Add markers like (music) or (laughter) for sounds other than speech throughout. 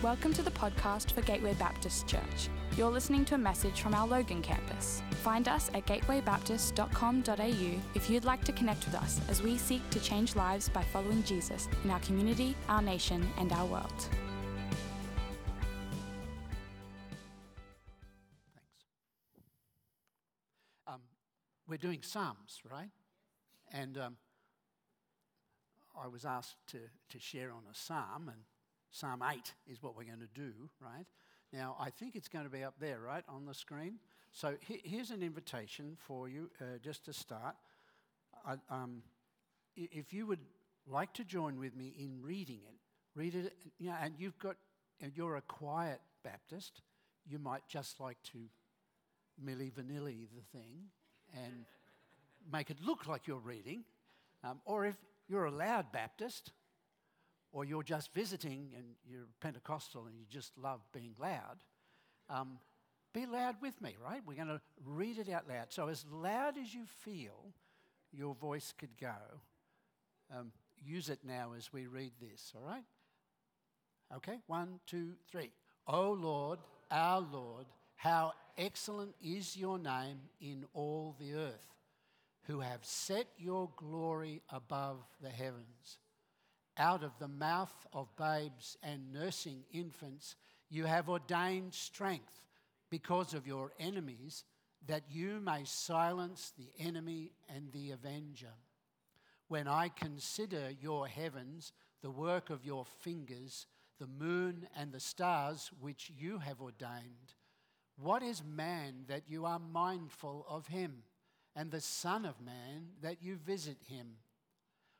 Welcome to the podcast for Gateway Baptist Church. You're listening to a message from our Logan campus. Find us at gatewaybaptist.com.au if you'd like to connect with us as we seek to change lives by following Jesus in our community, our nation, and our world. Thanks. Um, we're doing Psalms, right? And um, I was asked to, to share on a Psalm, and Psalm 8 is what we're going to do, right? Now, I think it's going to be up there, right, on the screen. So he- here's an invitation for you uh, just to start. I, um, if you would like to join with me in reading it, read it, you know, and you've got, and you're a quiet Baptist, you might just like to milli vanilli the thing and make it look like you're reading. Um, or if you're a loud Baptist, or you're just visiting and you're Pentecostal and you just love being loud, um, be loud with me, right? We're going to read it out loud. So, as loud as you feel your voice could go, um, use it now as we read this, all right? Okay, one, two, three. O Lord, our Lord, how excellent is your name in all the earth, who have set your glory above the heavens. Out of the mouth of babes and nursing infants, you have ordained strength because of your enemies, that you may silence the enemy and the avenger. When I consider your heavens, the work of your fingers, the moon and the stars which you have ordained, what is man that you are mindful of him, and the Son of Man that you visit him?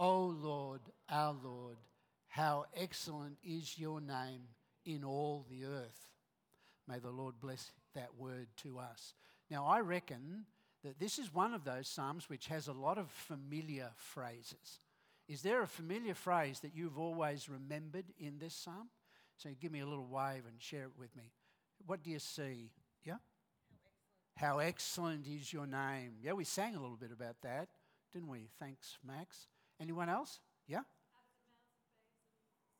O Lord, our Lord, how excellent is your name in all the earth. May the Lord bless that word to us. Now, I reckon that this is one of those Psalms which has a lot of familiar phrases. Is there a familiar phrase that you've always remembered in this Psalm? So give me a little wave and share it with me. What do you see? Yeah? How excellent is your name. Yeah, we sang a little bit about that, didn't we? Thanks, Max. Anyone else? Yeah?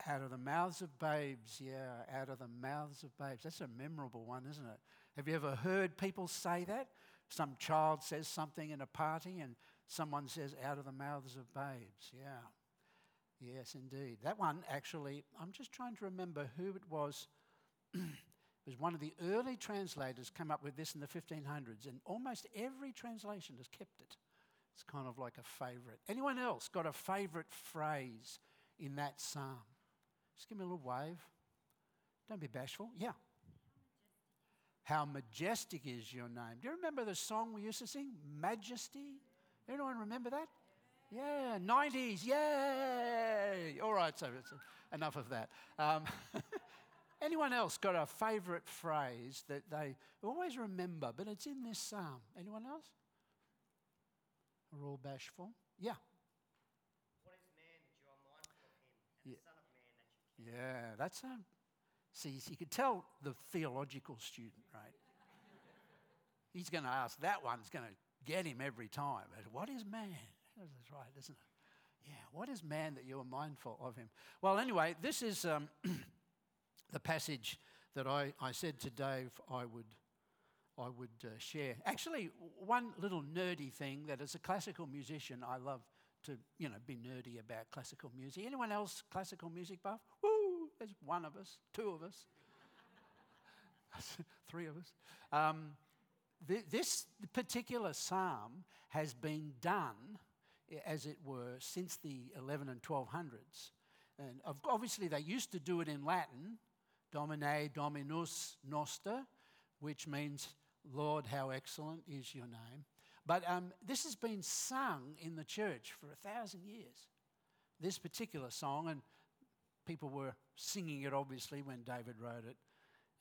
Out of the mouths of babes, yeah, out of the mouths of babes. That's a memorable one, isn't it? Have you ever heard people say that? Some child says something in a party and someone says, out of the mouths of babes. Yeah. Yes, indeed. That one actually, I'm just trying to remember who it was. (clears throat) it was one of the early translators came up with this in the 1500s, and almost every translation has kept it. It's kind of like a favorite. Anyone else got a favorite phrase in that psalm? Just give me a little wave. Don't be bashful. Yeah. How majestic is your name. Do you remember the song we used to sing? Majesty? Anyone remember that? Yeah, 90s, yay! All right, so enough of that. Um, (laughs) anyone else got a favourite phrase that they always remember, but it's in this psalm? Anyone else? We're all bashful. Yeah. What is man that you are mindful of him, and Yeah. the Son of Man that you care? Yeah, that's a. See, you could tell the theological student, right? He's going to ask that one's going to get him every time. What is man? That's right, isn't it? Yeah, what is man that you are mindful of him? Well, anyway, this is um, (clears throat) the passage that I, I said to Dave I would, I would uh, share. Actually, one little nerdy thing that as a classical musician, I love to you know be nerdy about classical music. Anyone else classical music buff? Woo! There's one of us, two of us, (laughs) three of us. Um, th- this particular psalm has been done, as it were, since the 11 and 1200s. And obviously, they used to do it in Latin, Domine Dominus Noster, which means, Lord, how excellent is your name. But um, this has been sung in the church for a thousand years, this particular song, and people were singing it obviously when David wrote it.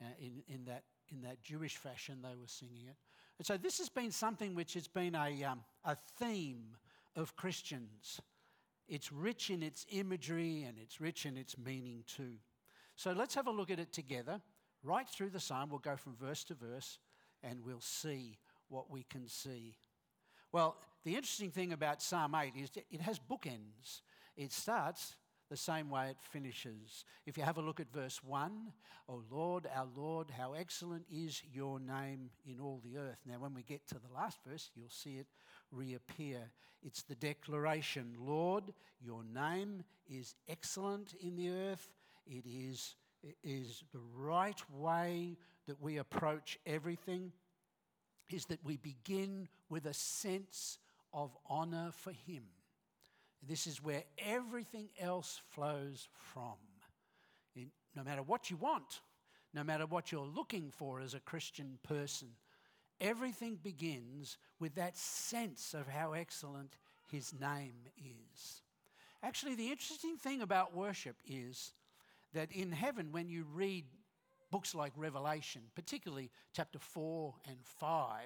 Uh, in, in, that, in that Jewish fashion, they were singing it. And so this has been something which has been a, um, a theme of Christians. It's rich in its imagery and it's rich in its meaning too. So let's have a look at it together. Right through the psalm, we'll go from verse to verse and we'll see what we can see. Well, the interesting thing about Psalm 8 is it has bookends. It starts the same way it finishes. If you have a look at verse 1, O Lord, our Lord, how excellent is your name in all the earth. Now, when we get to the last verse, you'll see it reappear. It's the declaration Lord, your name is excellent in the earth. It is, it is the right way that we approach everything, is that we begin with a sense of honor for Him. This is where everything else flows from. No matter what you want, no matter what you're looking for as a Christian person, everything begins with that sense of how excellent His name is. Actually, the interesting thing about worship is that in heaven, when you read books like Revelation, particularly chapter 4 and 5,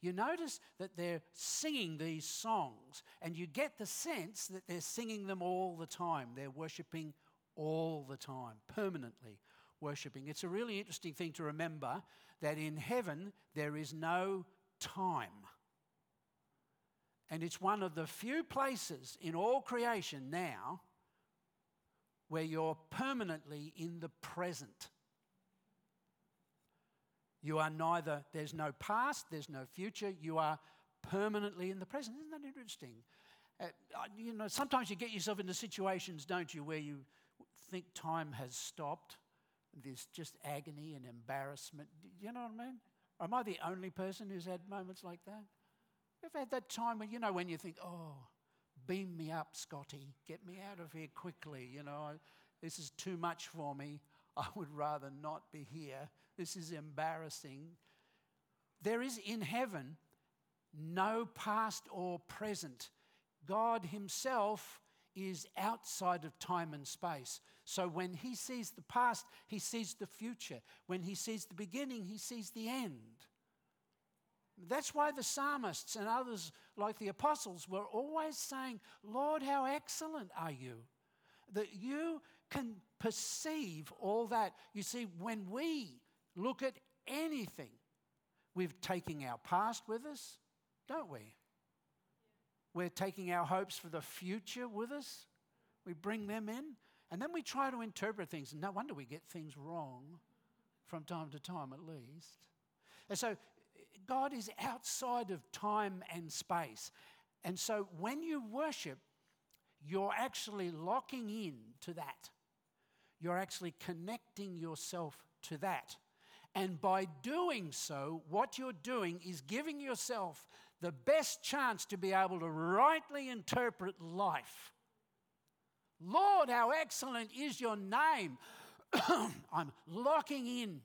you notice that they're singing these songs, and you get the sense that they're singing them all the time. They're worshipping all the time, permanently worshipping. It's a really interesting thing to remember that in heaven there is no time. And it's one of the few places in all creation now where you're permanently in the present. You are neither, there's no past, there's no future, you are permanently in the present. Isn't that interesting? Uh, you know, sometimes you get yourself into situations, don't you, where you think time has stopped. There's just agony and embarrassment. You know what I mean? Am I the only person who's had moments like that? You've had that time when, you know, when you think, oh, beam me up, Scotty, get me out of here quickly, you know, this is too much for me. I would rather not be here. This is embarrassing. There is in heaven no past or present. God Himself is outside of time and space. So when He sees the past, He sees the future. When He sees the beginning, He sees the end. That's why the psalmists and others, like the apostles, were always saying, Lord, how excellent are you? That you can perceive all that. You see, when we look at anything, we're taking our past with us, don't we? We're taking our hopes for the future with us. We bring them in, and then we try to interpret things. No wonder we get things wrong from time to time, at least. And so, God is outside of time and space. And so, when you worship, you're actually locking in to that you're actually connecting yourself to that. And by doing so, what you're doing is giving yourself the best chance to be able to rightly interpret life. Lord, how excellent is your name. (coughs) I'm locking in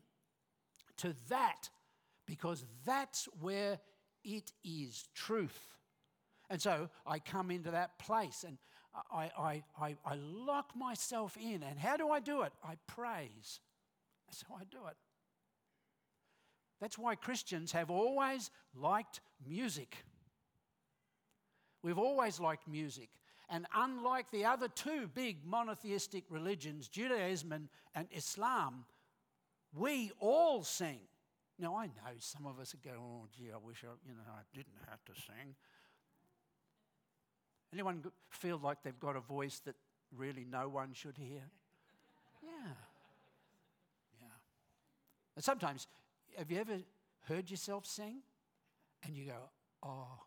to that because that's where it is truth. And so I come into that place and I, I, I, I lock myself in. And how do I do it? I praise. That's how I do it. That's why Christians have always liked music. We've always liked music. And unlike the other two big monotheistic religions, Judaism and, and Islam, we all sing. Now, I know some of us go, oh, gee, I wish I, you know, I didn't have to sing. Anyone feel like they've got a voice that really no one should hear? Yeah. Yeah. And sometimes, have you ever heard yourself sing and you go, oh,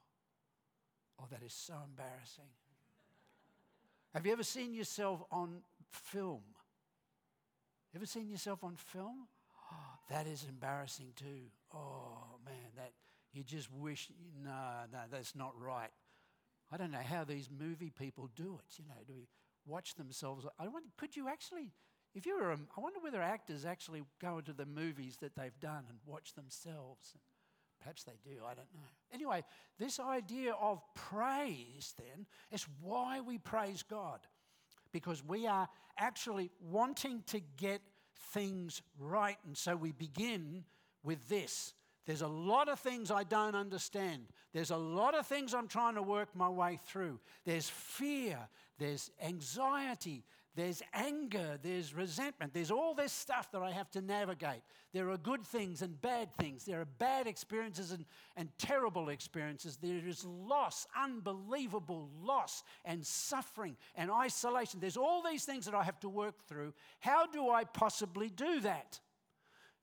oh, that is so embarrassing? Have you ever seen yourself on film? Ever seen yourself on film? Oh, that is embarrassing too. Oh man, that you just wish no, no, that's not right. I don't know how these movie people do it. You know, do we watch themselves? I wonder, could you actually, if you were, I wonder whether actors actually go into the movies that they've done and watch themselves. Perhaps they do, I don't know. Anyway, this idea of praise then is why we praise God. because we are actually wanting to get things right. And so we begin with this. There's a lot of things I don't understand. There's a lot of things I'm trying to work my way through. There's fear, there's anxiety, there's anger, there's resentment, there's all this stuff that I have to navigate. There are good things and bad things. There are bad experiences and, and terrible experiences. There is loss, unbelievable loss, and suffering and isolation. There's all these things that I have to work through. How do I possibly do that?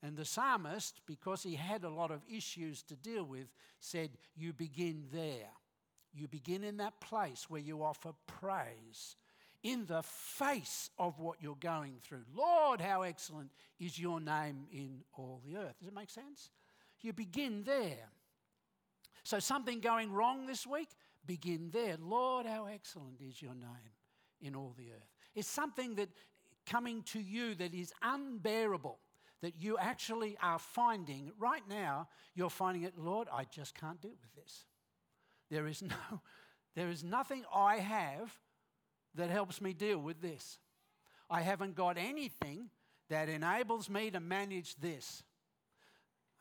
And the psalmist, because he had a lot of issues to deal with, said, You begin there. You begin in that place where you offer praise in the face of what you're going through. Lord, how excellent is your name in all the earth. Does it make sense? You begin there. So, something going wrong this week, begin there. Lord, how excellent is your name in all the earth. It's something that coming to you that is unbearable, that you actually are finding right now, you're finding it, Lord, I just can't deal with this. There is no, (laughs) there is nothing I have that helps me deal with this. I haven't got anything that enables me to manage this.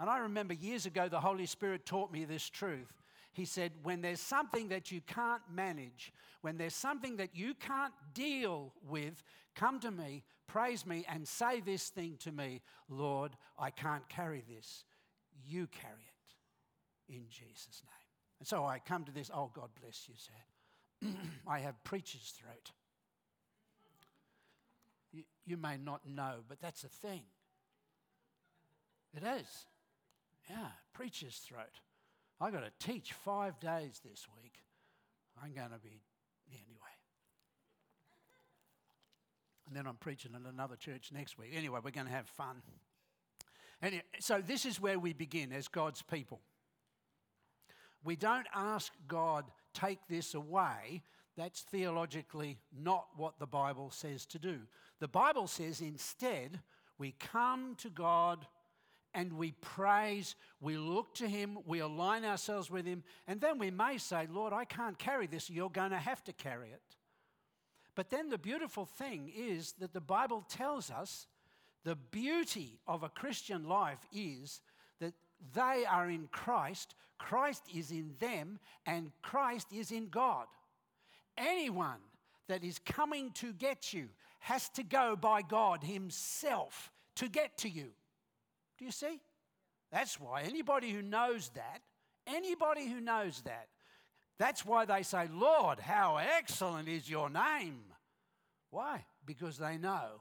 And I remember years ago, the Holy Spirit taught me this truth. He said, When there's something that you can't manage, when there's something that you can't deal with, come to me, praise me, and say this thing to me Lord, I can't carry this. You carry it in Jesus' name. And so I come to this, oh, God bless you, sir. (clears throat) I have preacher's throat. You, you may not know, but that's a thing. It is. Yeah, preacher's throat. I've got to teach five days this week. I'm going to be, anyway. And then I'm preaching at another church next week. Anyway, we're going to have fun. Anyway, so this is where we begin as God's people. We don't ask God take this away, that's theologically not what the Bible says to do. The Bible says instead, we come to God and we praise, we look to Him, we align ourselves with Him, and then we may say, Lord, I can't carry this, you're going to have to carry it. But then the beautiful thing is that the Bible tells us the beauty of a Christian life is they are in Christ, Christ is in them, and Christ is in God. Anyone that is coming to get you has to go by God Himself to get to you. Do you see? That's why anybody who knows that, anybody who knows that, that's why they say, Lord, how excellent is your name. Why? Because they know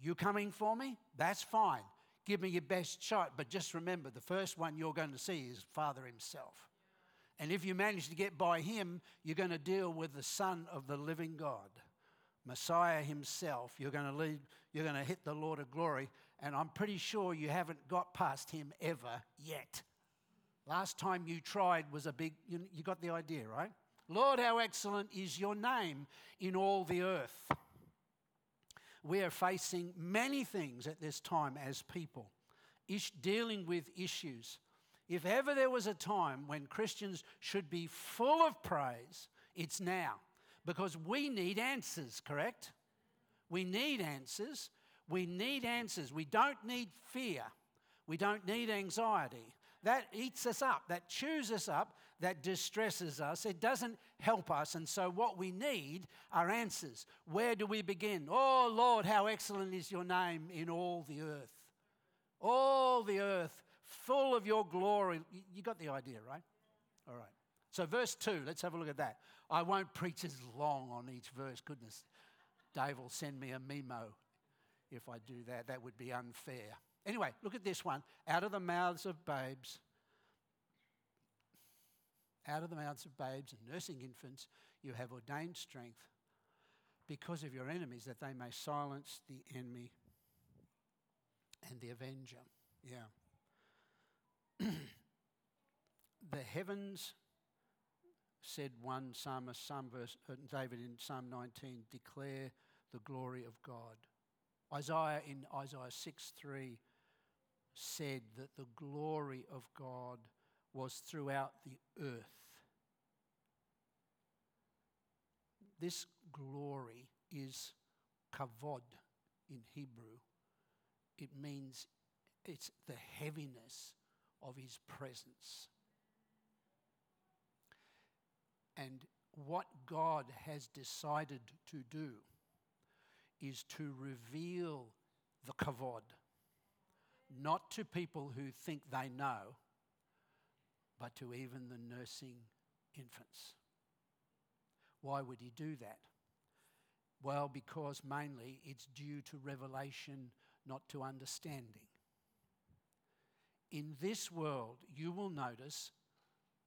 you coming for me? That's fine give me your best shot. But just remember, the first one you're going to see is Father Himself. And if you manage to get by Him, you're going to deal with the Son of the living God, Messiah Himself. You're going to lead, you're going to hit the Lord of glory. And I'm pretty sure you haven't got past Him ever yet. Last time you tried was a big, you, you got the idea, right? Lord, how excellent is your name in all the earth we are facing many things at this time as people, ish, dealing with issues. If ever there was a time when Christians should be full of praise, it's now. Because we need answers, correct? We need answers. We need answers. We don't need fear. We don't need anxiety. That eats us up, that chews us up, that distresses us. It doesn't help us. And so, what we need are answers. Where do we begin? Oh, Lord, how excellent is your name in all the earth. All the earth, full of your glory. You got the idea, right? All right. So, verse 2, let's have a look at that. I won't preach as long on each verse. Goodness, Dave will send me a memo if I do that. That would be unfair. Anyway, look at this one. Out of the mouths of babes out of the mouths of babes and nursing infants, you have ordained strength because of your enemies, that they may silence the enemy and the avenger. Yeah. (clears throat) the heavens, said one psalmist, verse, uh, David in Psalm 19, declare the glory of God. Isaiah in Isaiah 6 3 said that the glory of God was throughout the earth. This glory is kavod in Hebrew, it means it's the heaviness of his presence. And what God has decided to do is to reveal the kavod, not to people who think they know, but to even the nursing infants. Why would he do that? Well, because mainly it's due to revelation, not to understanding. In this world, you will notice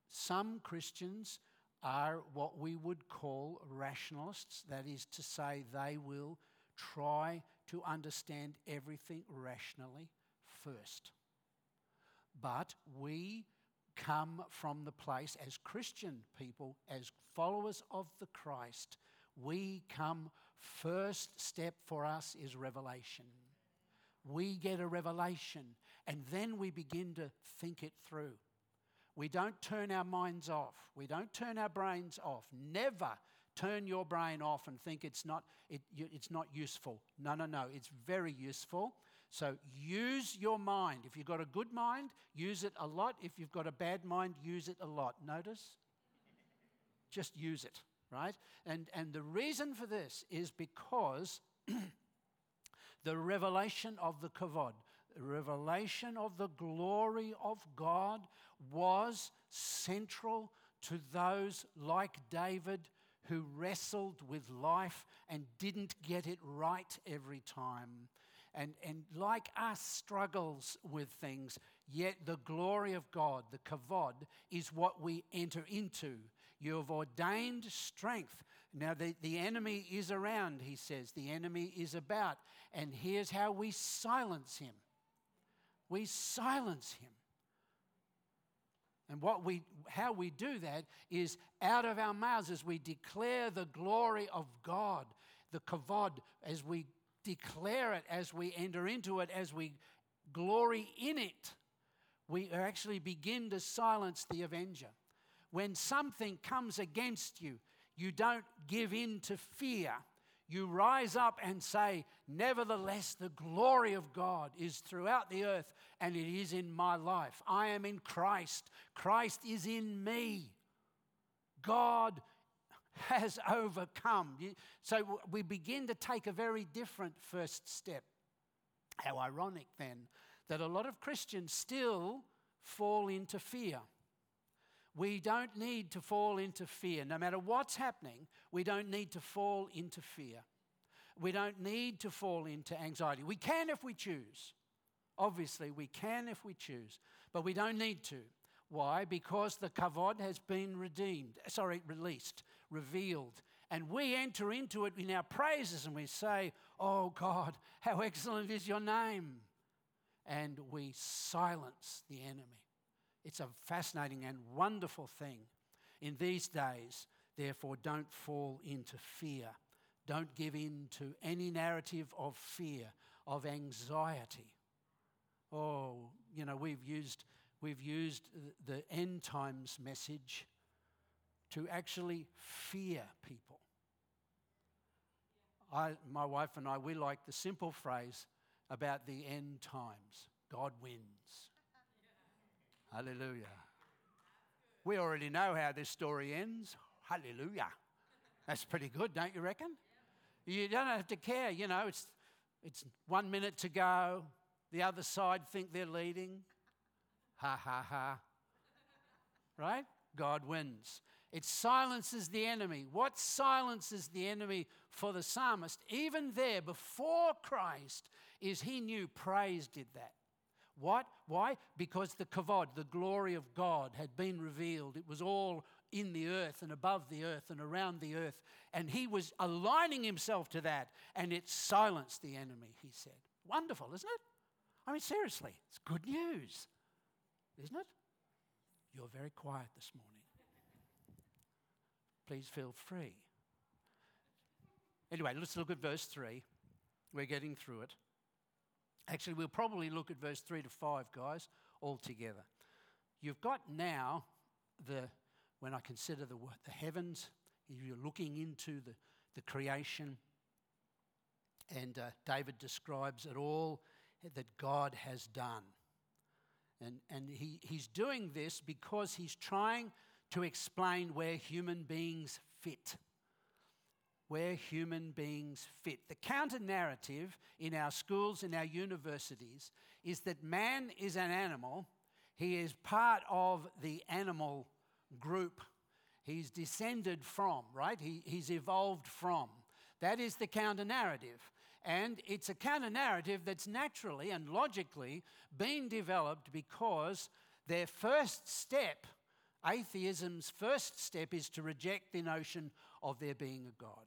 some Christians are what we would call rationalists. That is to say, they will try to understand everything rationally first. But we come from the place as Christian people, as followers of the Christ, we come first step for us is revelation. We get a revelation and then we begin to think it through. We don't turn our minds off. We don't turn our brains off. Never turn your brain off and think it's not, it, it's not useful. No, no, no. It's very useful. So use your mind. If you've got a good mind, use it a lot. If you've got a bad mind, use it a lot. Notice? Just use it, right? And, and the reason for this is because (clears throat) the revelation of the kavod, the revelation of the glory of God was central to those like David who wrestled with life and didn't get it right every time and, and like us struggles with things, yet the glory of God, the kavod, is what we enter into. You have ordained strength. Now, the, the enemy is around, he says. The enemy is about. And here's how we silence him we silence him. And what we, how we do that is out of our mouths as we declare the glory of God, the kavod, as we declare it, as we enter into it, as we glory in it, we actually begin to silence the avenger. When something comes against you, you don't give in to fear. You rise up and say, Nevertheless, the glory of God is throughout the earth and it is in my life. I am in Christ. Christ is in me. God has overcome. So we begin to take a very different first step. How ironic then that a lot of Christians still fall into fear. We don't need to fall into fear. No matter what's happening, we don't need to fall into fear. We don't need to fall into anxiety. We can if we choose. Obviously, we can if we choose, but we don't need to. Why? Because the kavod has been redeemed, sorry, released revealed. And we enter into it in our praises and we say, Oh God, how excellent is your name. And we silence the enemy. It's a fascinating and wonderful thing. In these days, therefore, don't fall into fear. Don't give in to any narrative of fear, of anxiety. Oh, you know, we've used, we've used the end times message to actually fear people. I, my wife and I, we like the simple phrase about the end times God wins. (laughs) Hallelujah. We already know how this story ends. Hallelujah. That's pretty good, don't you reckon? You don't have to care. You know, it's, it's one minute to go. The other side think they're leading. Ha ha ha. (laughs) Right? God wins. It silences the enemy. What silences the enemy for the psalmist, even there before Christ, is he knew praise did that. What? Why? Because the kavod, the glory of God, had been revealed. It was all in the earth and above the earth and around the earth. And he was aligning himself to that, and it silenced the enemy, he said. Wonderful, isn't it? I mean, seriously, it's good news, isn't it? You're very quiet this morning please feel free. Anyway, let's look at verse 3. We're getting through it. Actually, we'll probably look at verse 3 to 5, guys, all together. You've got now the, when I consider the, the heavens, you're looking into the, the creation. And uh, David describes it all that God has done. And, and he, he's doing this because he's trying to explain where human beings fit. Where human beings fit. The counter narrative in our schools and our universities is that man is an animal, he is part of the animal group. He's descended from, right? He, he's evolved from. That is the counter narrative. And it's a counter narrative that's naturally and logically been developed because their first step, atheism's first step, is to reject the notion of there being a God.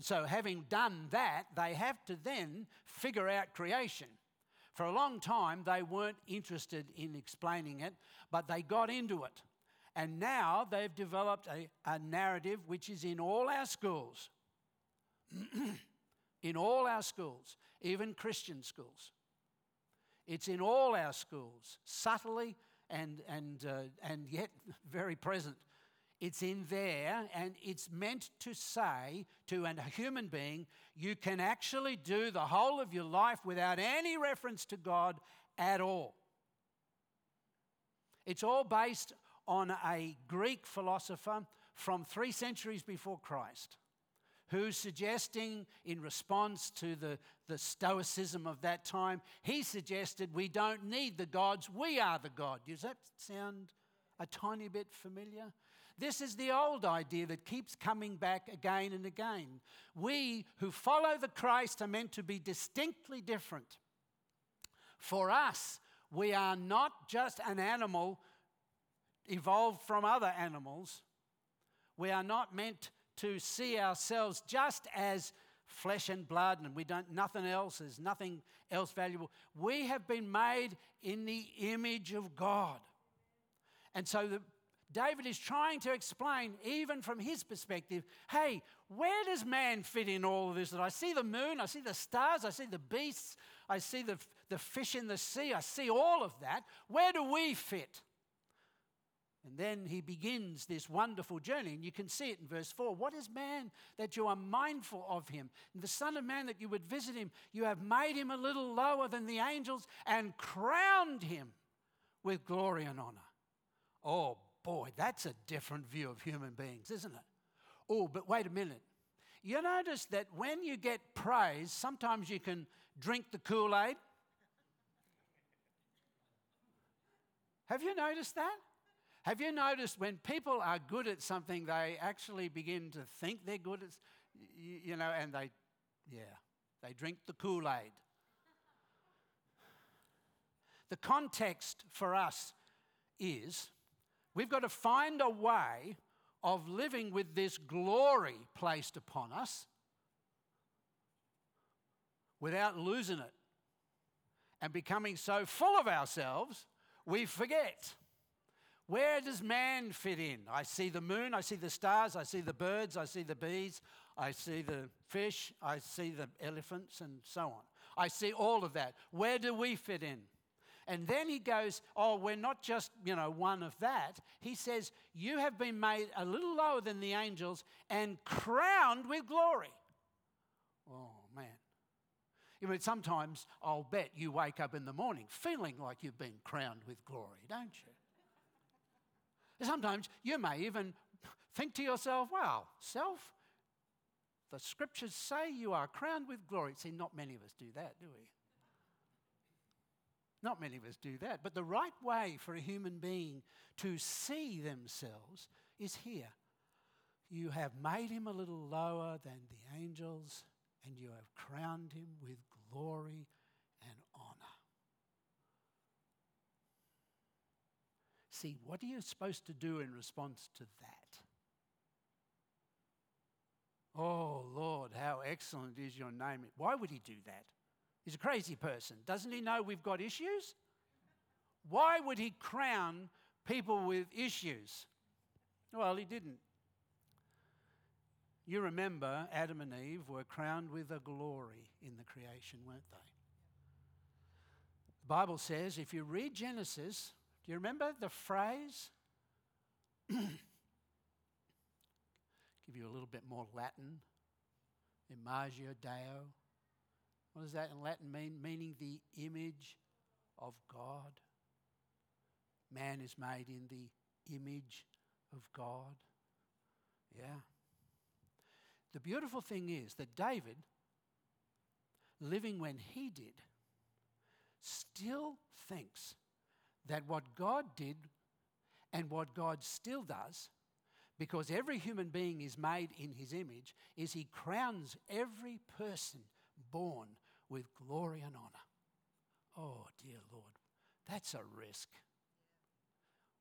So, having done that, they have to then figure out creation. For a long time, they weren't interested in explaining it, but they got into it. And now they've developed a, a narrative which is in all our schools. (clears throat) in all our schools, even Christian schools. It's in all our schools, subtly and, and, uh, and yet very present. It's in there, and it's meant to say to a human being, you can actually do the whole of your life without any reference to God at all. It's all based on a Greek philosopher from three centuries before Christ who's suggesting, in response to the, the Stoicism of that time, he suggested we don't need the gods, we are the God. Does that sound a tiny bit familiar? This is the old idea that keeps coming back again and again. We who follow the Christ are meant to be distinctly different. For us, we are not just an animal evolved from other animals. We are not meant to see ourselves just as flesh and blood and we don't nothing else there's nothing else valuable. We have been made in the image of god. And so the, david is trying to explain even from his perspective hey where does man fit in all of this? That i see the moon i see the stars i see the beasts i see the, the fish in the sea i see all of that. Where do we fit and then he begins this wonderful journey, and you can see it in verse 4. What is man that you are mindful of him? And the Son of Man that you would visit him, you have made him a little lower than the angels and crowned him with glory and honor. Oh boy, that's a different view of human beings, isn't it? Oh, but wait a minute. You notice that when you get praise, sometimes you can drink the Kool Aid. Have you noticed that? Have you noticed when people are good at something, they actually begin to think they're good at, you know, and they, yeah, they drink the Kool Aid. The context for us is we've got to find a way of living with this glory placed upon us without losing it and becoming so full of ourselves we forget. Where does man fit in? I see the moon, I see the stars, I see the birds, I see the bees, I see the fish, I see the elephants, and so on. I see all of that. Where do we fit in? And then he goes, Oh, we're not just, you know, one of that. He says, You have been made a little lower than the angels and crowned with glory. Oh, man. You know, sometimes I'll bet you wake up in the morning feeling like you've been crowned with glory, don't you? Sometimes you may even think to yourself, wow, self, the scriptures say you are crowned with glory. See, not many of us do that, do we? Not many of us do that. But the right way for a human being to see themselves is here. You have made him a little lower than the angels, and you have crowned him with glory see, what are you supposed to do in response to that? Oh, Lord, how excellent is your name. Why would he do that? He's a crazy person. Doesn't he know we've got issues? Why would he crown people with issues? Well, he didn't. You remember Adam and Eve were crowned with a glory in the creation, weren't they? The Bible says, if you read Genesis, do you remember the phrase? (coughs) Give you a little bit more Latin. Imago Deo. What does that in Latin mean? Meaning the image of God. Man is made in the image of God. Yeah. The beautiful thing is that David, living when he did, still thinks that what God did and what God still does, because every human being is made in his image, is he crowns every person born with glory and honor. Oh, dear Lord, that's a risk.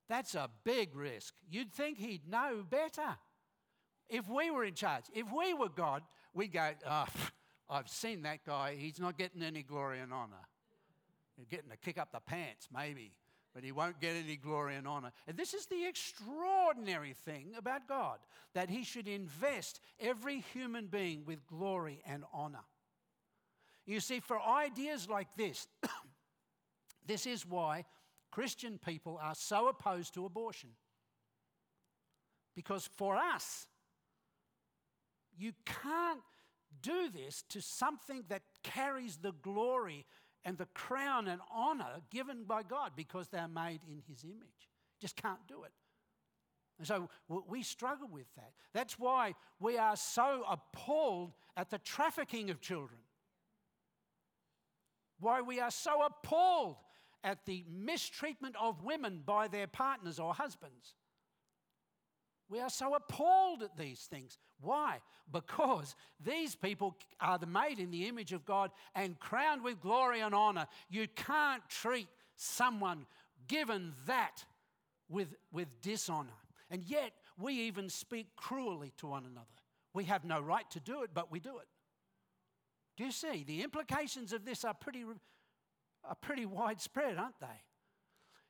That's a big risk. You'd think he'd know better. If we were in charge, if we were God, we'd go, oh, I've seen that guy. He's not getting any glory and honor. He's getting a kick up the pants, maybe, but he won't get any glory and honor. And this is the extraordinary thing about God that he should invest every human being with glory and honor. You see, for ideas like this, (coughs) this is why Christian people are so opposed to abortion. Because for us, you can't do this to something that carries the glory and the crown and honor given by God because they're made in His image. Just can't do it. And so we struggle with that. That's why we are so appalled at the trafficking of children. Why we are so appalled at the mistreatment of women by their partners or husbands. We are so appalled at these things. Why? Because these people are made in the image of God and crowned with glory and honor. You can't treat someone given that with, with dishonor. And yet, we even speak cruelly to one another. We have no right to do it, but we do it. Do you see? The implications of this are pretty, are pretty widespread, aren't they?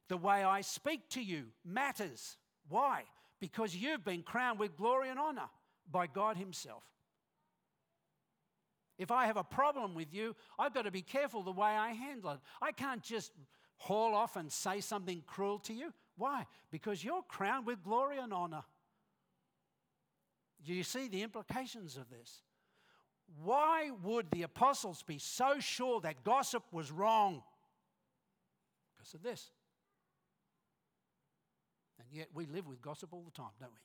The way I speak to you matters. Why? Because you've been crowned with glory and honor by God Himself. If I have a problem with you, I've got to be careful the way I handle it. I can't just haul off and say something cruel to you. Why? Because you're crowned with glory and honor. Do you see the implications of this? Why would the apostles be so sure that gossip was wrong? Because of this. Yet we live with gossip all the time, don't we?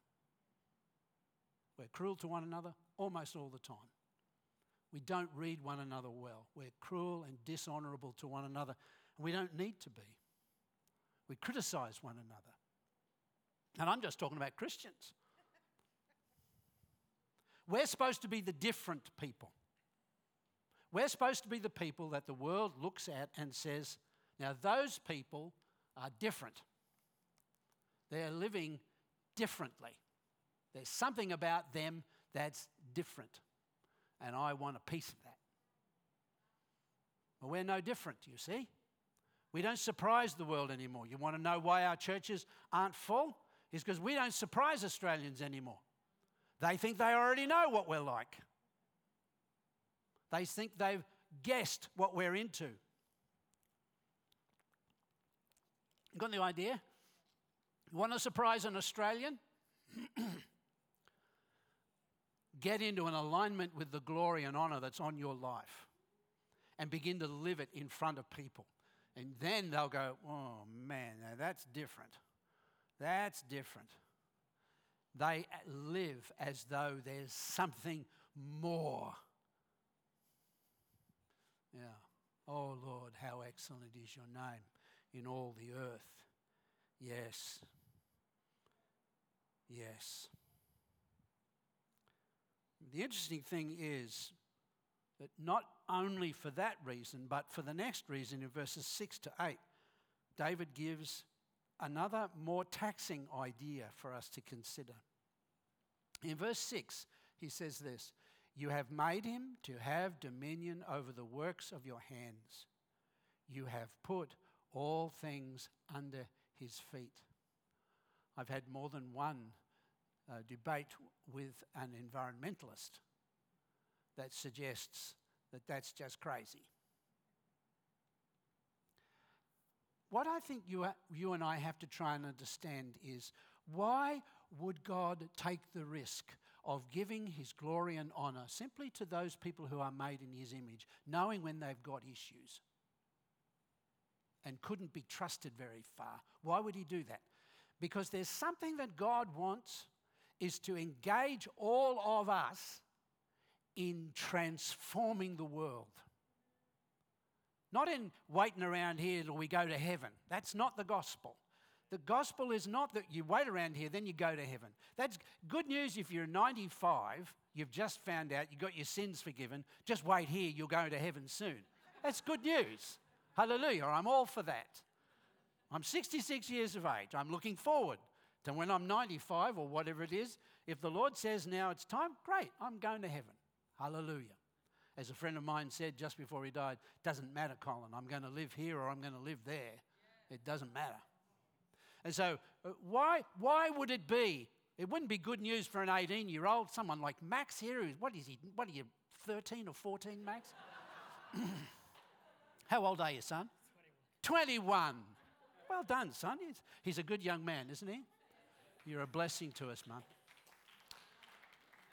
We're cruel to one another almost all the time. We don't read one another well. We're cruel and dishonorable to one another, and we don't need to be. We criticize one another. And I'm just talking about Christians. We're supposed to be the different people. We're supposed to be the people that the world looks at and says, now those people are different. They're living differently. There's something about them that's different. And I want a piece of that. But we're no different, you see. We don't surprise the world anymore. You want to know why our churches aren't full? It's because we don't surprise Australians anymore. They think they already know what we're like. They think they've guessed what we're into. Got the idea? Want to surprise an Australian? (clears throat) Get into an alignment with the glory and honor that's on your life and begin to live it in front of people. And then they'll go, oh man, that's different. That's different. They live as though there's something more. Yeah. Oh Lord, how excellent is your name in all the earth. Yes. Yes. The interesting thing is that not only for that reason, but for the next reason in verses 6 to 8, David gives another more taxing idea for us to consider. In verse 6, he says this You have made him to have dominion over the works of your hands, you have put all things under his feet. I've had more than one uh, debate with an environmentalist that suggests that that's just crazy. What I think you, you and I have to try and understand is why would God take the risk of giving his glory and honor simply to those people who are made in his image, knowing when they've got issues and couldn't be trusted very far. Why would he do that? Because there's something that God wants is to engage all of us in transforming the world. Not in waiting around here till we go to heaven. That's not the gospel. The gospel is not that you wait around here, then you go to heaven. That's good news if you're 95, you've just found out you got your sins forgiven. Just wait here, you'll go to heaven soon. That's good news. Hallelujah. I'm all for that. I'm 66 years of age. I'm looking forward to when I'm 95 or whatever it is. If the Lord says now it's time, great, I'm going to heaven. Hallelujah. As a friend of mine said just before he died, doesn't matter, Colin. I'm going to live here or I'm going to live there. It doesn't matter. And so, uh, why, why would it be? It wouldn't be good news for an 18 year old, someone like Max here, who's, what is he, what are you, 13 or 14, Max? (clears throat) How old are you, son? 21. 21. Well done, son. He's, a good young man, isn't he? You're a blessing to us, Mum.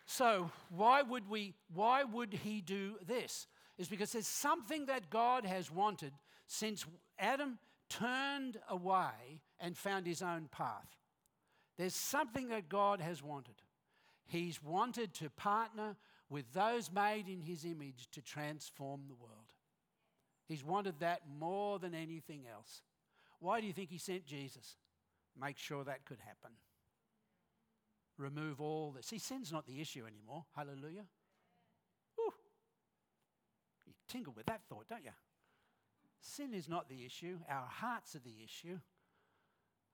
So, why would we why would he do this? Is because there's something that God has wanted since Adam turned away and found his own path. There's something that God has wanted. He's wanted to partner with those made in his image to transform the world. He's wanted that more than anything else. Why do you think he sent Jesus? Make sure that could happen. Remove all this. See, sin's not the issue anymore. Hallelujah. Ooh. You tingle with that thought, don't you? Sin is not the issue. Our hearts are the issue.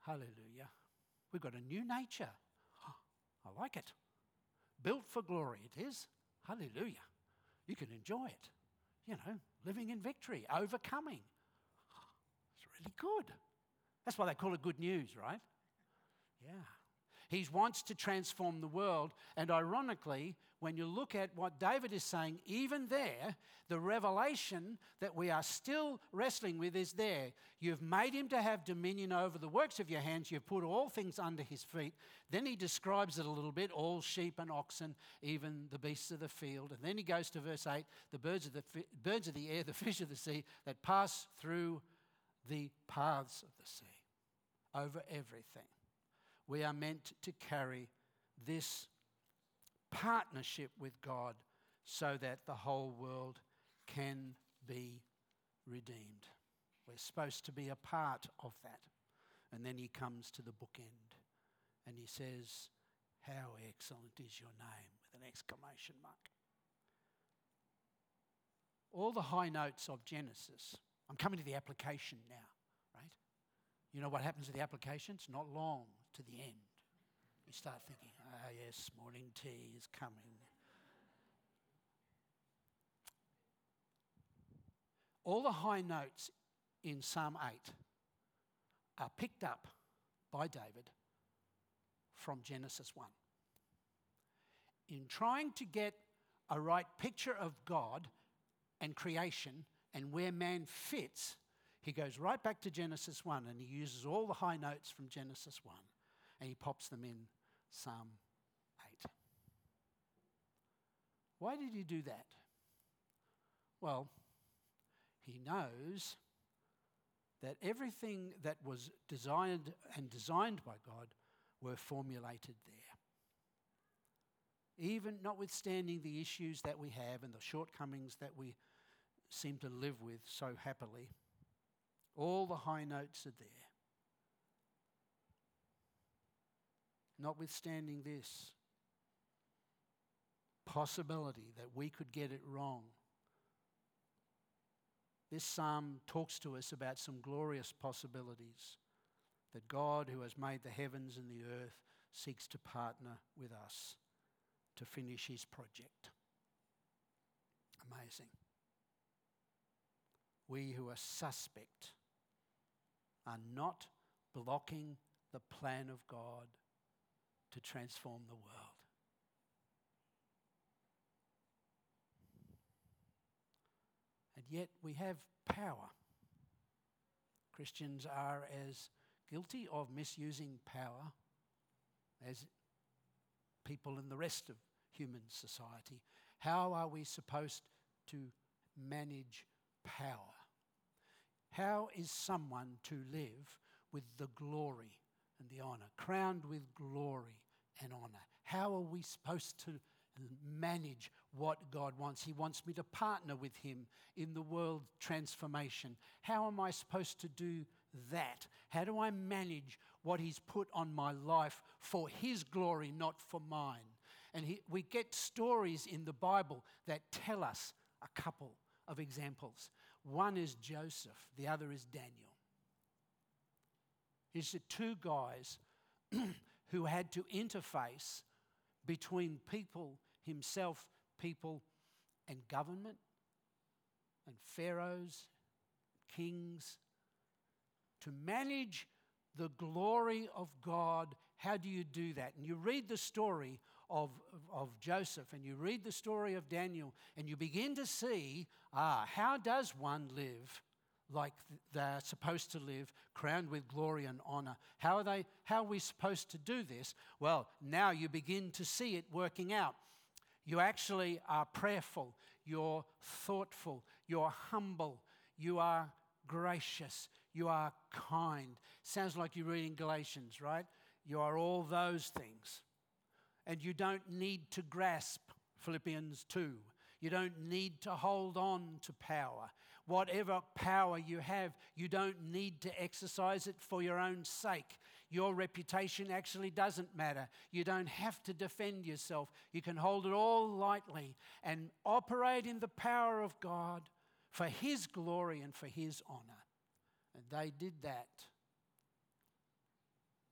Hallelujah. We've got a new nature. (gasps) I like it. Built for glory, it is. Hallelujah. You can enjoy it. You know, living in victory, overcoming. Really good. That's why they call it good news, right? Yeah. He wants to transform the world. And ironically, when you look at what David is saying, even there, the revelation that we are still wrestling with is there. You've made him to have dominion over the works of your hands. You've put all things under his feet. Then he describes it a little bit all sheep and oxen, even the beasts of the field. And then he goes to verse 8 the birds of the, birds of the air, the fish of the sea that pass through the paths of the sea, over everything we are meant to carry this partnership with God so that the whole world can be redeemed. We're supposed to be a part of that. And then he comes to the bookend and he says, How excellent is your name, with an exclamation mark. All the high notes of Genesis. I'm coming to the application now, right? You know what happens to the application? It's not long to the end. You start thinking, ah, yes, morning tea is coming. All the high notes in Psalm 8 are picked up by David from Genesis 1. In trying to get a right picture of God and creation and where man fits, he goes right back to Genesis 1 and he uses all the high notes from Genesis 1 and he pops them in Psalm 8. Why did he do that? Well, he knows that everything that was designed and designed by God were formulated there. Even notwithstanding the issues that we have and the shortcomings that we seem to live with so happily, all the high notes are there. Notwithstanding this possibility that we could get it wrong, this psalm talks to us about some glorious possibilities that God, who has made the heavens and the earth, seeks to partner with us to finish his project. Amazing. We who are suspect are not blocking the plan of God to transform the world. And yet we have power. Christians are as guilty of misusing power as people in the rest of human society. How are we supposed to manage power? How is someone to live with the glory and the honor, crowned with glory and honor? How are we supposed to manage what God wants? He wants me to partner with Him in the world transformation. How am I supposed to do that? How do I manage what He's put on my life for His glory, not for mine? And he, we get stories in the Bible that tell us a couple of examples. One is Joseph, the other is Daniel. He's the two guys (clears throat) who had to interface between people, himself, people, and government, and pharaohs, kings, to manage the glory of God. How do you do that? And you read the story of, of Joseph and you read the story of Daniel and you begin to see ah, how does one live like they're supposed to live, crowned with glory and honor? How are, they, how are we supposed to do this? Well, now you begin to see it working out. You actually are prayerful, you're thoughtful, you're humble, you are gracious, you are kind. Sounds like you're reading Galatians, right? You are all those things and you don't need to grasp Philippians 2. You don't need to hold on to power. Whatever power you have, you don't need to exercise it for your own sake. Your reputation actually doesn't matter. You don't have to defend yourself. You can hold it all lightly and operate in the power of God for His glory and for His honor. And they did that.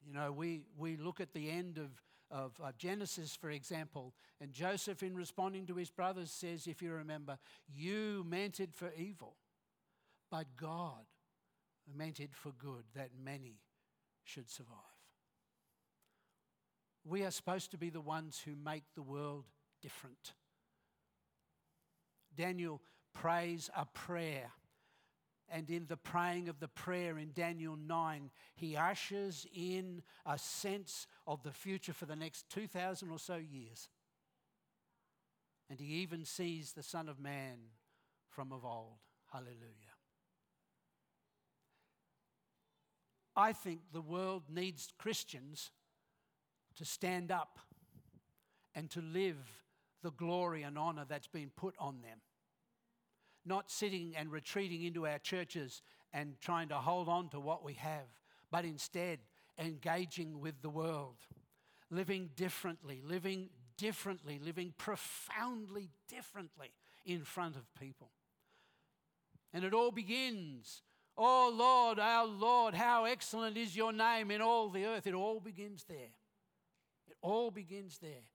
You know, we, we look at the end of of, of Genesis, for example. And Joseph, in responding to his brothers, says, if you remember, you meant it for evil, but God meant it for good, that many should survive. We are supposed to be the ones who make the world different. Daniel prays a prayer and in the praying of the prayer in Daniel 9, he ushers in a sense of the future for the next 2,000 or so years. And he even sees the Son of Man from of old. Hallelujah. I think the world needs Christians to stand up and to live the glory and honor that's been put on them not sitting and retreating into our churches and trying to hold on to what we have, but instead engaging with the world, living differently, living differently, living profoundly differently in front of people. And it all begins, Oh Lord, our Lord, how excellent is your name in all the earth. It all begins there. It all begins there.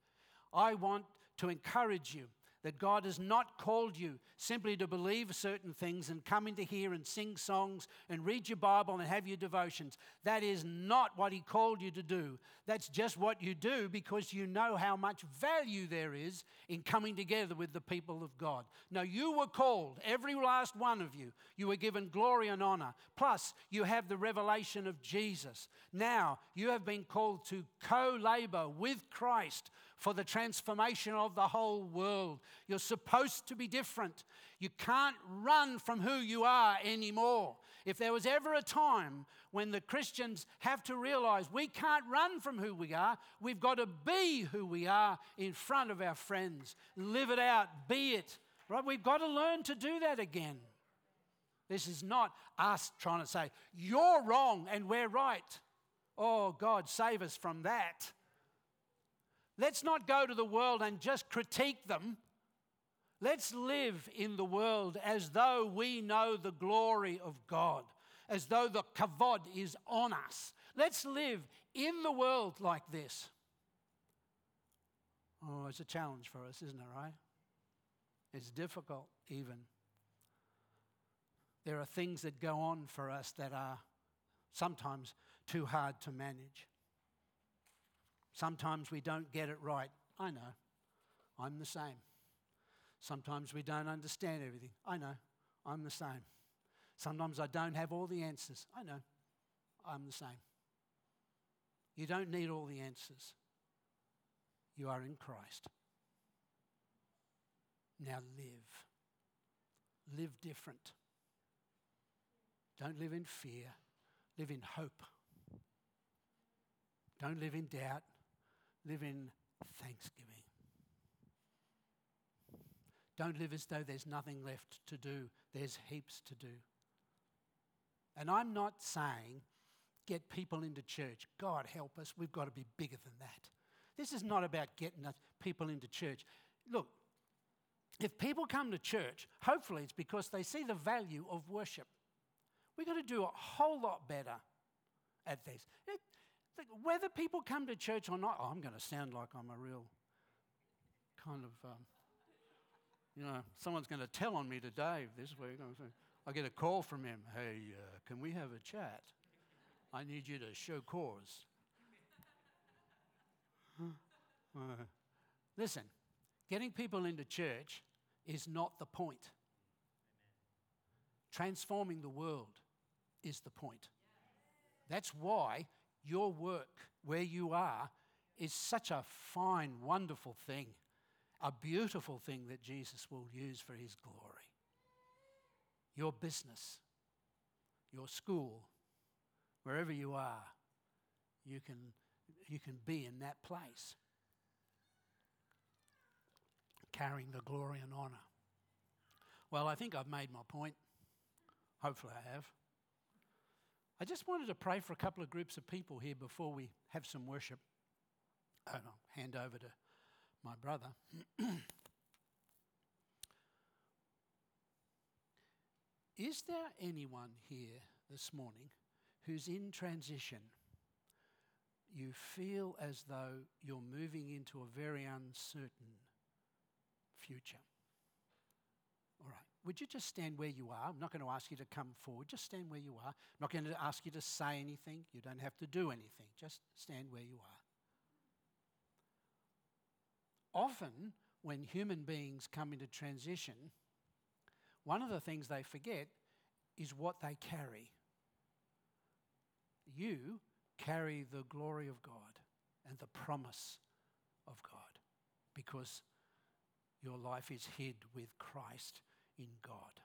I want to encourage you that God has not called you simply to believe certain things and come into here and sing songs and read your Bible and have your devotions. That is not what He called you to do. That's just what you do because you know how much value there is in coming together with the people of God. Now, you were called, every last one of you, you were given glory and honor. Plus, you have the revelation of Jesus. Now, you have been called to co labor with Christ for the transformation of the whole world. You're supposed to be different. You can't run from who you are anymore. If there was ever a time when the Christians have to realize we can't run from who we are, we've got to be who we are in front of our friends. Live it out, be it. Right? We've got to learn to do that again. This is not us trying to say, you're wrong and we're right. Oh, God, save us from that. Let's not go to the world and just critique them. Let's live in the world as though we know the glory of God, as though the kavod is on us. Let's live in the world like this. Oh, it's a challenge for us, isn't it, right? It's difficult, even. There are things that go on for us that are sometimes too hard to manage. Sometimes we don't get it right. I know. I'm the same. Sometimes we don't understand everything. I know. I'm the same. Sometimes I don't have all the answers. I know. I'm the same. You don't need all the answers. You are in Christ. Now live. Live different. Don't live in fear, live in hope. Don't live in doubt, live in thanksgiving. Don't live as though there's nothing left to do, there's heaps to do. And I'm not saying get people into church. God help us, we've got to be bigger than that. This is not about getting people into church. Look, if people come to church, hopefully it's because they see the value of worship. We've got to do a whole lot better at this. Whether people come to church or not, oh, I'm going to sound like I'm a real kind of, um, you know, someone's going to tell on me today this week. I get a call from him. Hey, uh, can we have a chat? I need you to show cause. uh, listen, getting people into church is not the point. Transforming the world is the point. That's why your work, where you are, is such a fine, wonderful thing, a beautiful thing that Jesus will use for his glory. Your business, your school, wherever you are, you can, you can be in that place, carrying the glory and honour. Well, I think I've made my point. Hopefully, I have. I just wanted to pray for a couple of groups of people here before we have some worship. And I'll hand over to my brother. (clears throat) Is there anyone here this morning who's in transition? You feel as though you're moving into a very uncertain future. Would you just stand where you are? I'm not going to ask you to come forward. Just stand where you are. I'm not going to ask you to say anything. You don't have to do anything. Just stand where you are. Often, when human beings come into transition, one of the things they forget is what they carry. You carry the glory of God and the promise of God because your life is hid with Christ in God.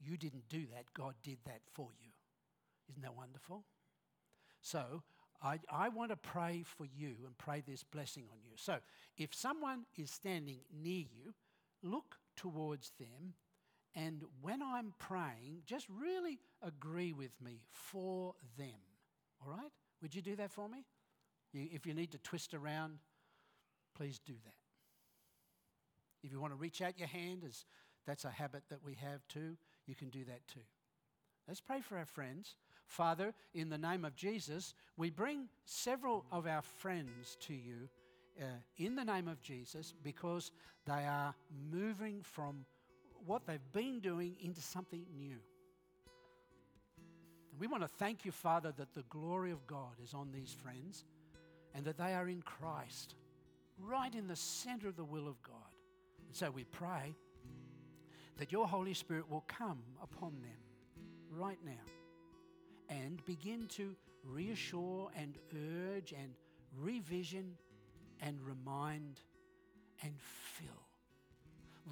You didn't do that, God did that for you. Isn't that wonderful? So, I, I want to pray for you and pray this blessing on you. So, if someone is standing near you, look towards them, and when I'm praying, just really agree with me for them. All right? Would you do that for me? You, if you need to twist around, please do that. If you want to reach out your hand as that's a habit that we have too. You can do that too. Let's pray for our friends. Father, in the name of Jesus, we bring several of our friends to you uh, in the name of Jesus because they are moving from what they've been doing into something new. And we want to thank you, Father, that the glory of God is on these friends and that they are in Christ, right in the center of the will of God. And so we pray that your Holy Spirit will come upon them right now and begin to reassure and urge and revision and remind and fill.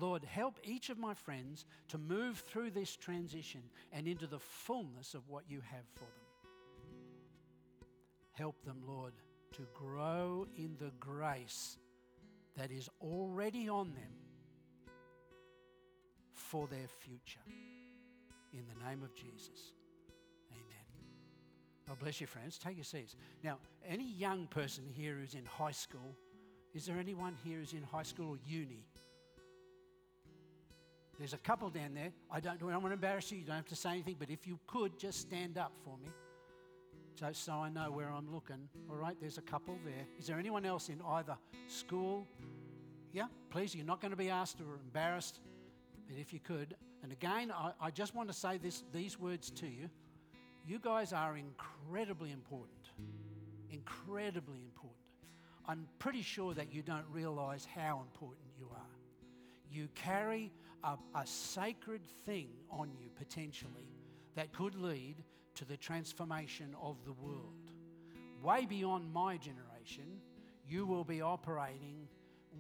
Lord, help each of my friends to move through this transition and into the fullness of what you have for them. Help them, Lord, to grow in the grace that is already on them for their future. In the name of Jesus. Amen. God bless you, friends. Take your seats. Now, any young person here who's in high school, is there anyone here who's in high school or uni? There's a couple down there. I don't, I don't want to embarrass you. You don't have to say anything, but if you could, just stand up for me. Just so I know where I'm looking. All right, there's a couple there. Is there anyone else in either school? Yeah, please, you're not going to be asked or embarrassed if you could. And again, I, I just want to say this, these words to you. You guys are incredibly important. Incredibly important. I'm pretty sure that you don't realize how important you are. You carry a, a sacred thing on you potentially that could lead to the transformation of the world. Way beyond my generation, you will be operating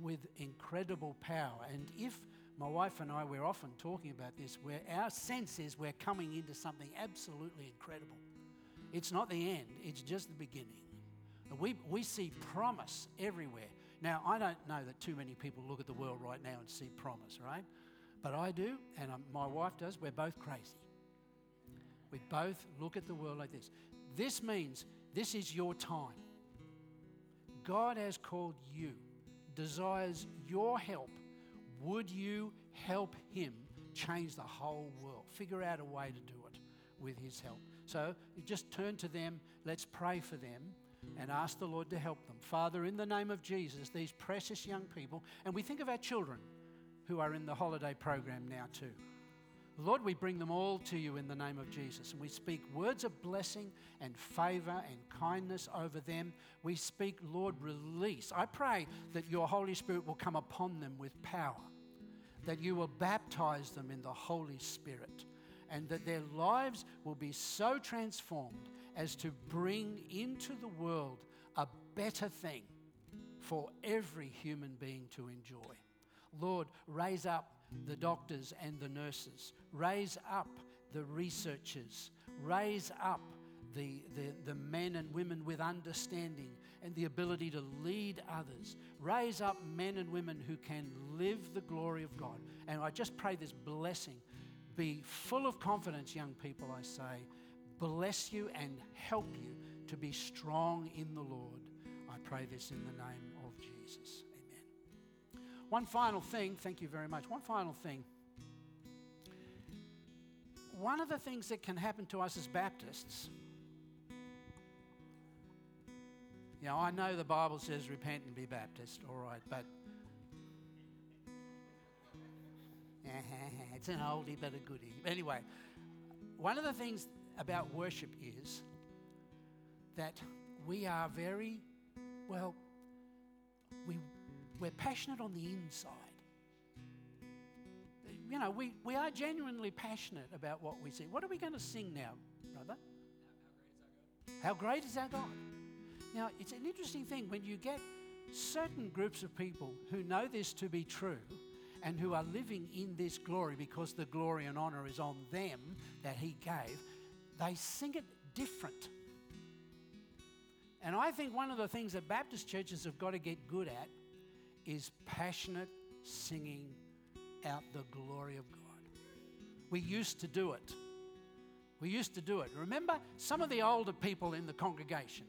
with incredible power. And if my wife and I, we're often talking about this, where our sense is we're coming into something absolutely incredible. It's not the end, it's just the beginning. We, we see promise everywhere. Now, I don't know that too many people look at the world right now and see promise, right? But I do, and um, my wife does. We're both crazy. We both look at the world like this. This means this is your time. God has called you, desires your help. Would you help Him change the whole world? Figure out a way to do it with His help. So just turn to them, let's pray for them, and ask the Lord to help them. Father, in the name of Jesus, these precious young people, and we think of our children who are in the holiday program now too. Lord, we bring them all to you in the name of Jesus. And we speak words of blessing and favor and kindness over them. We speak, Lord, release. I pray that your Holy Spirit will come upon them with power, that you will baptize them in the Holy Spirit, and that their lives will be so transformed as to bring into the world a better thing for every human being to enjoy. Lord, raise up the doctors and the nurses, raise up the researchers, raise up the, the, the men and women with understanding and the ability to lead others. Raise up men and women who can live the glory of God. And I just pray this blessing. Be full of confidence, young people, I say. Bless you and help you to be strong in the Lord. I pray this in the name of Jesus. Amen. One final thing, thank you very much. One final thing. One of the things that can happen to us as Baptists, you know, I know the Bible says repent and be Baptist, all right, but (laughs) it's an oldie but a goodie. Anyway, one of the things about worship is that we are very, well, we we're passionate on the inside. You know, we, we are genuinely passionate about what we see. What are we going to sing now, brother? How great is our God? Now, it's an interesting thing when you get certain groups of people who know this to be true and who are living in this glory because the glory and honor is on them that He gave, they sing it different. And I think one of the things that Baptist churches have got to get good at is passionate singing out the glory of God. We used to do it. We used to do it. Remember some of the older people in the congregation?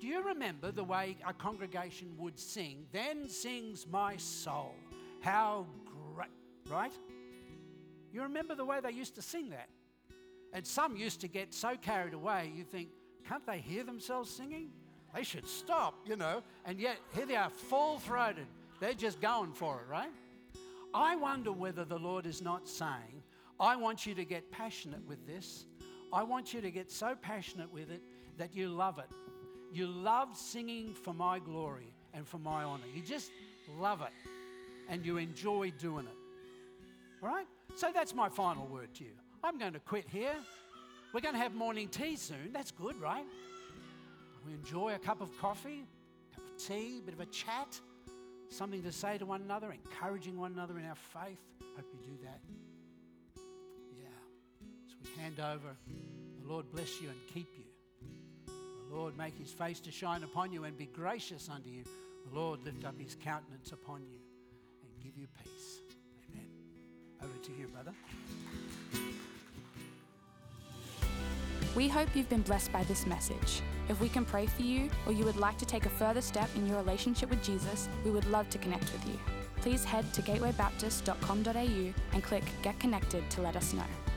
Do you remember the way a congregation would sing? Then sings my soul. How great, right? You remember the way they used to sing that? And some used to get so carried away, you think, can't they hear themselves singing? They should stop, you know. And yet, here they are, full throated. They're just going for it, right? I wonder whether the Lord is not saying, I want you to get passionate with this. I want you to get so passionate with it that you love it. You love singing for my glory and for my honor. You just love it and you enjoy doing it. All right? So that's my final word to you. I'm going to quit here. We're going to have morning tea soon. That's good, right? We enjoy a cup of coffee, a cup of tea, a bit of a chat, something to say to one another, encouraging one another in our faith. Hope you do that. Yeah. So we hand over. The Lord bless you and keep you. Lord make his face to shine upon you and be gracious unto you. The Lord lift up his countenance upon you and give you peace. Amen. Over to you, brother. We hope you've been blessed by this message. If we can pray for you or you would like to take a further step in your relationship with Jesus, we would love to connect with you. Please head to gatewaybaptist.com.au and click Get Connected to let us know.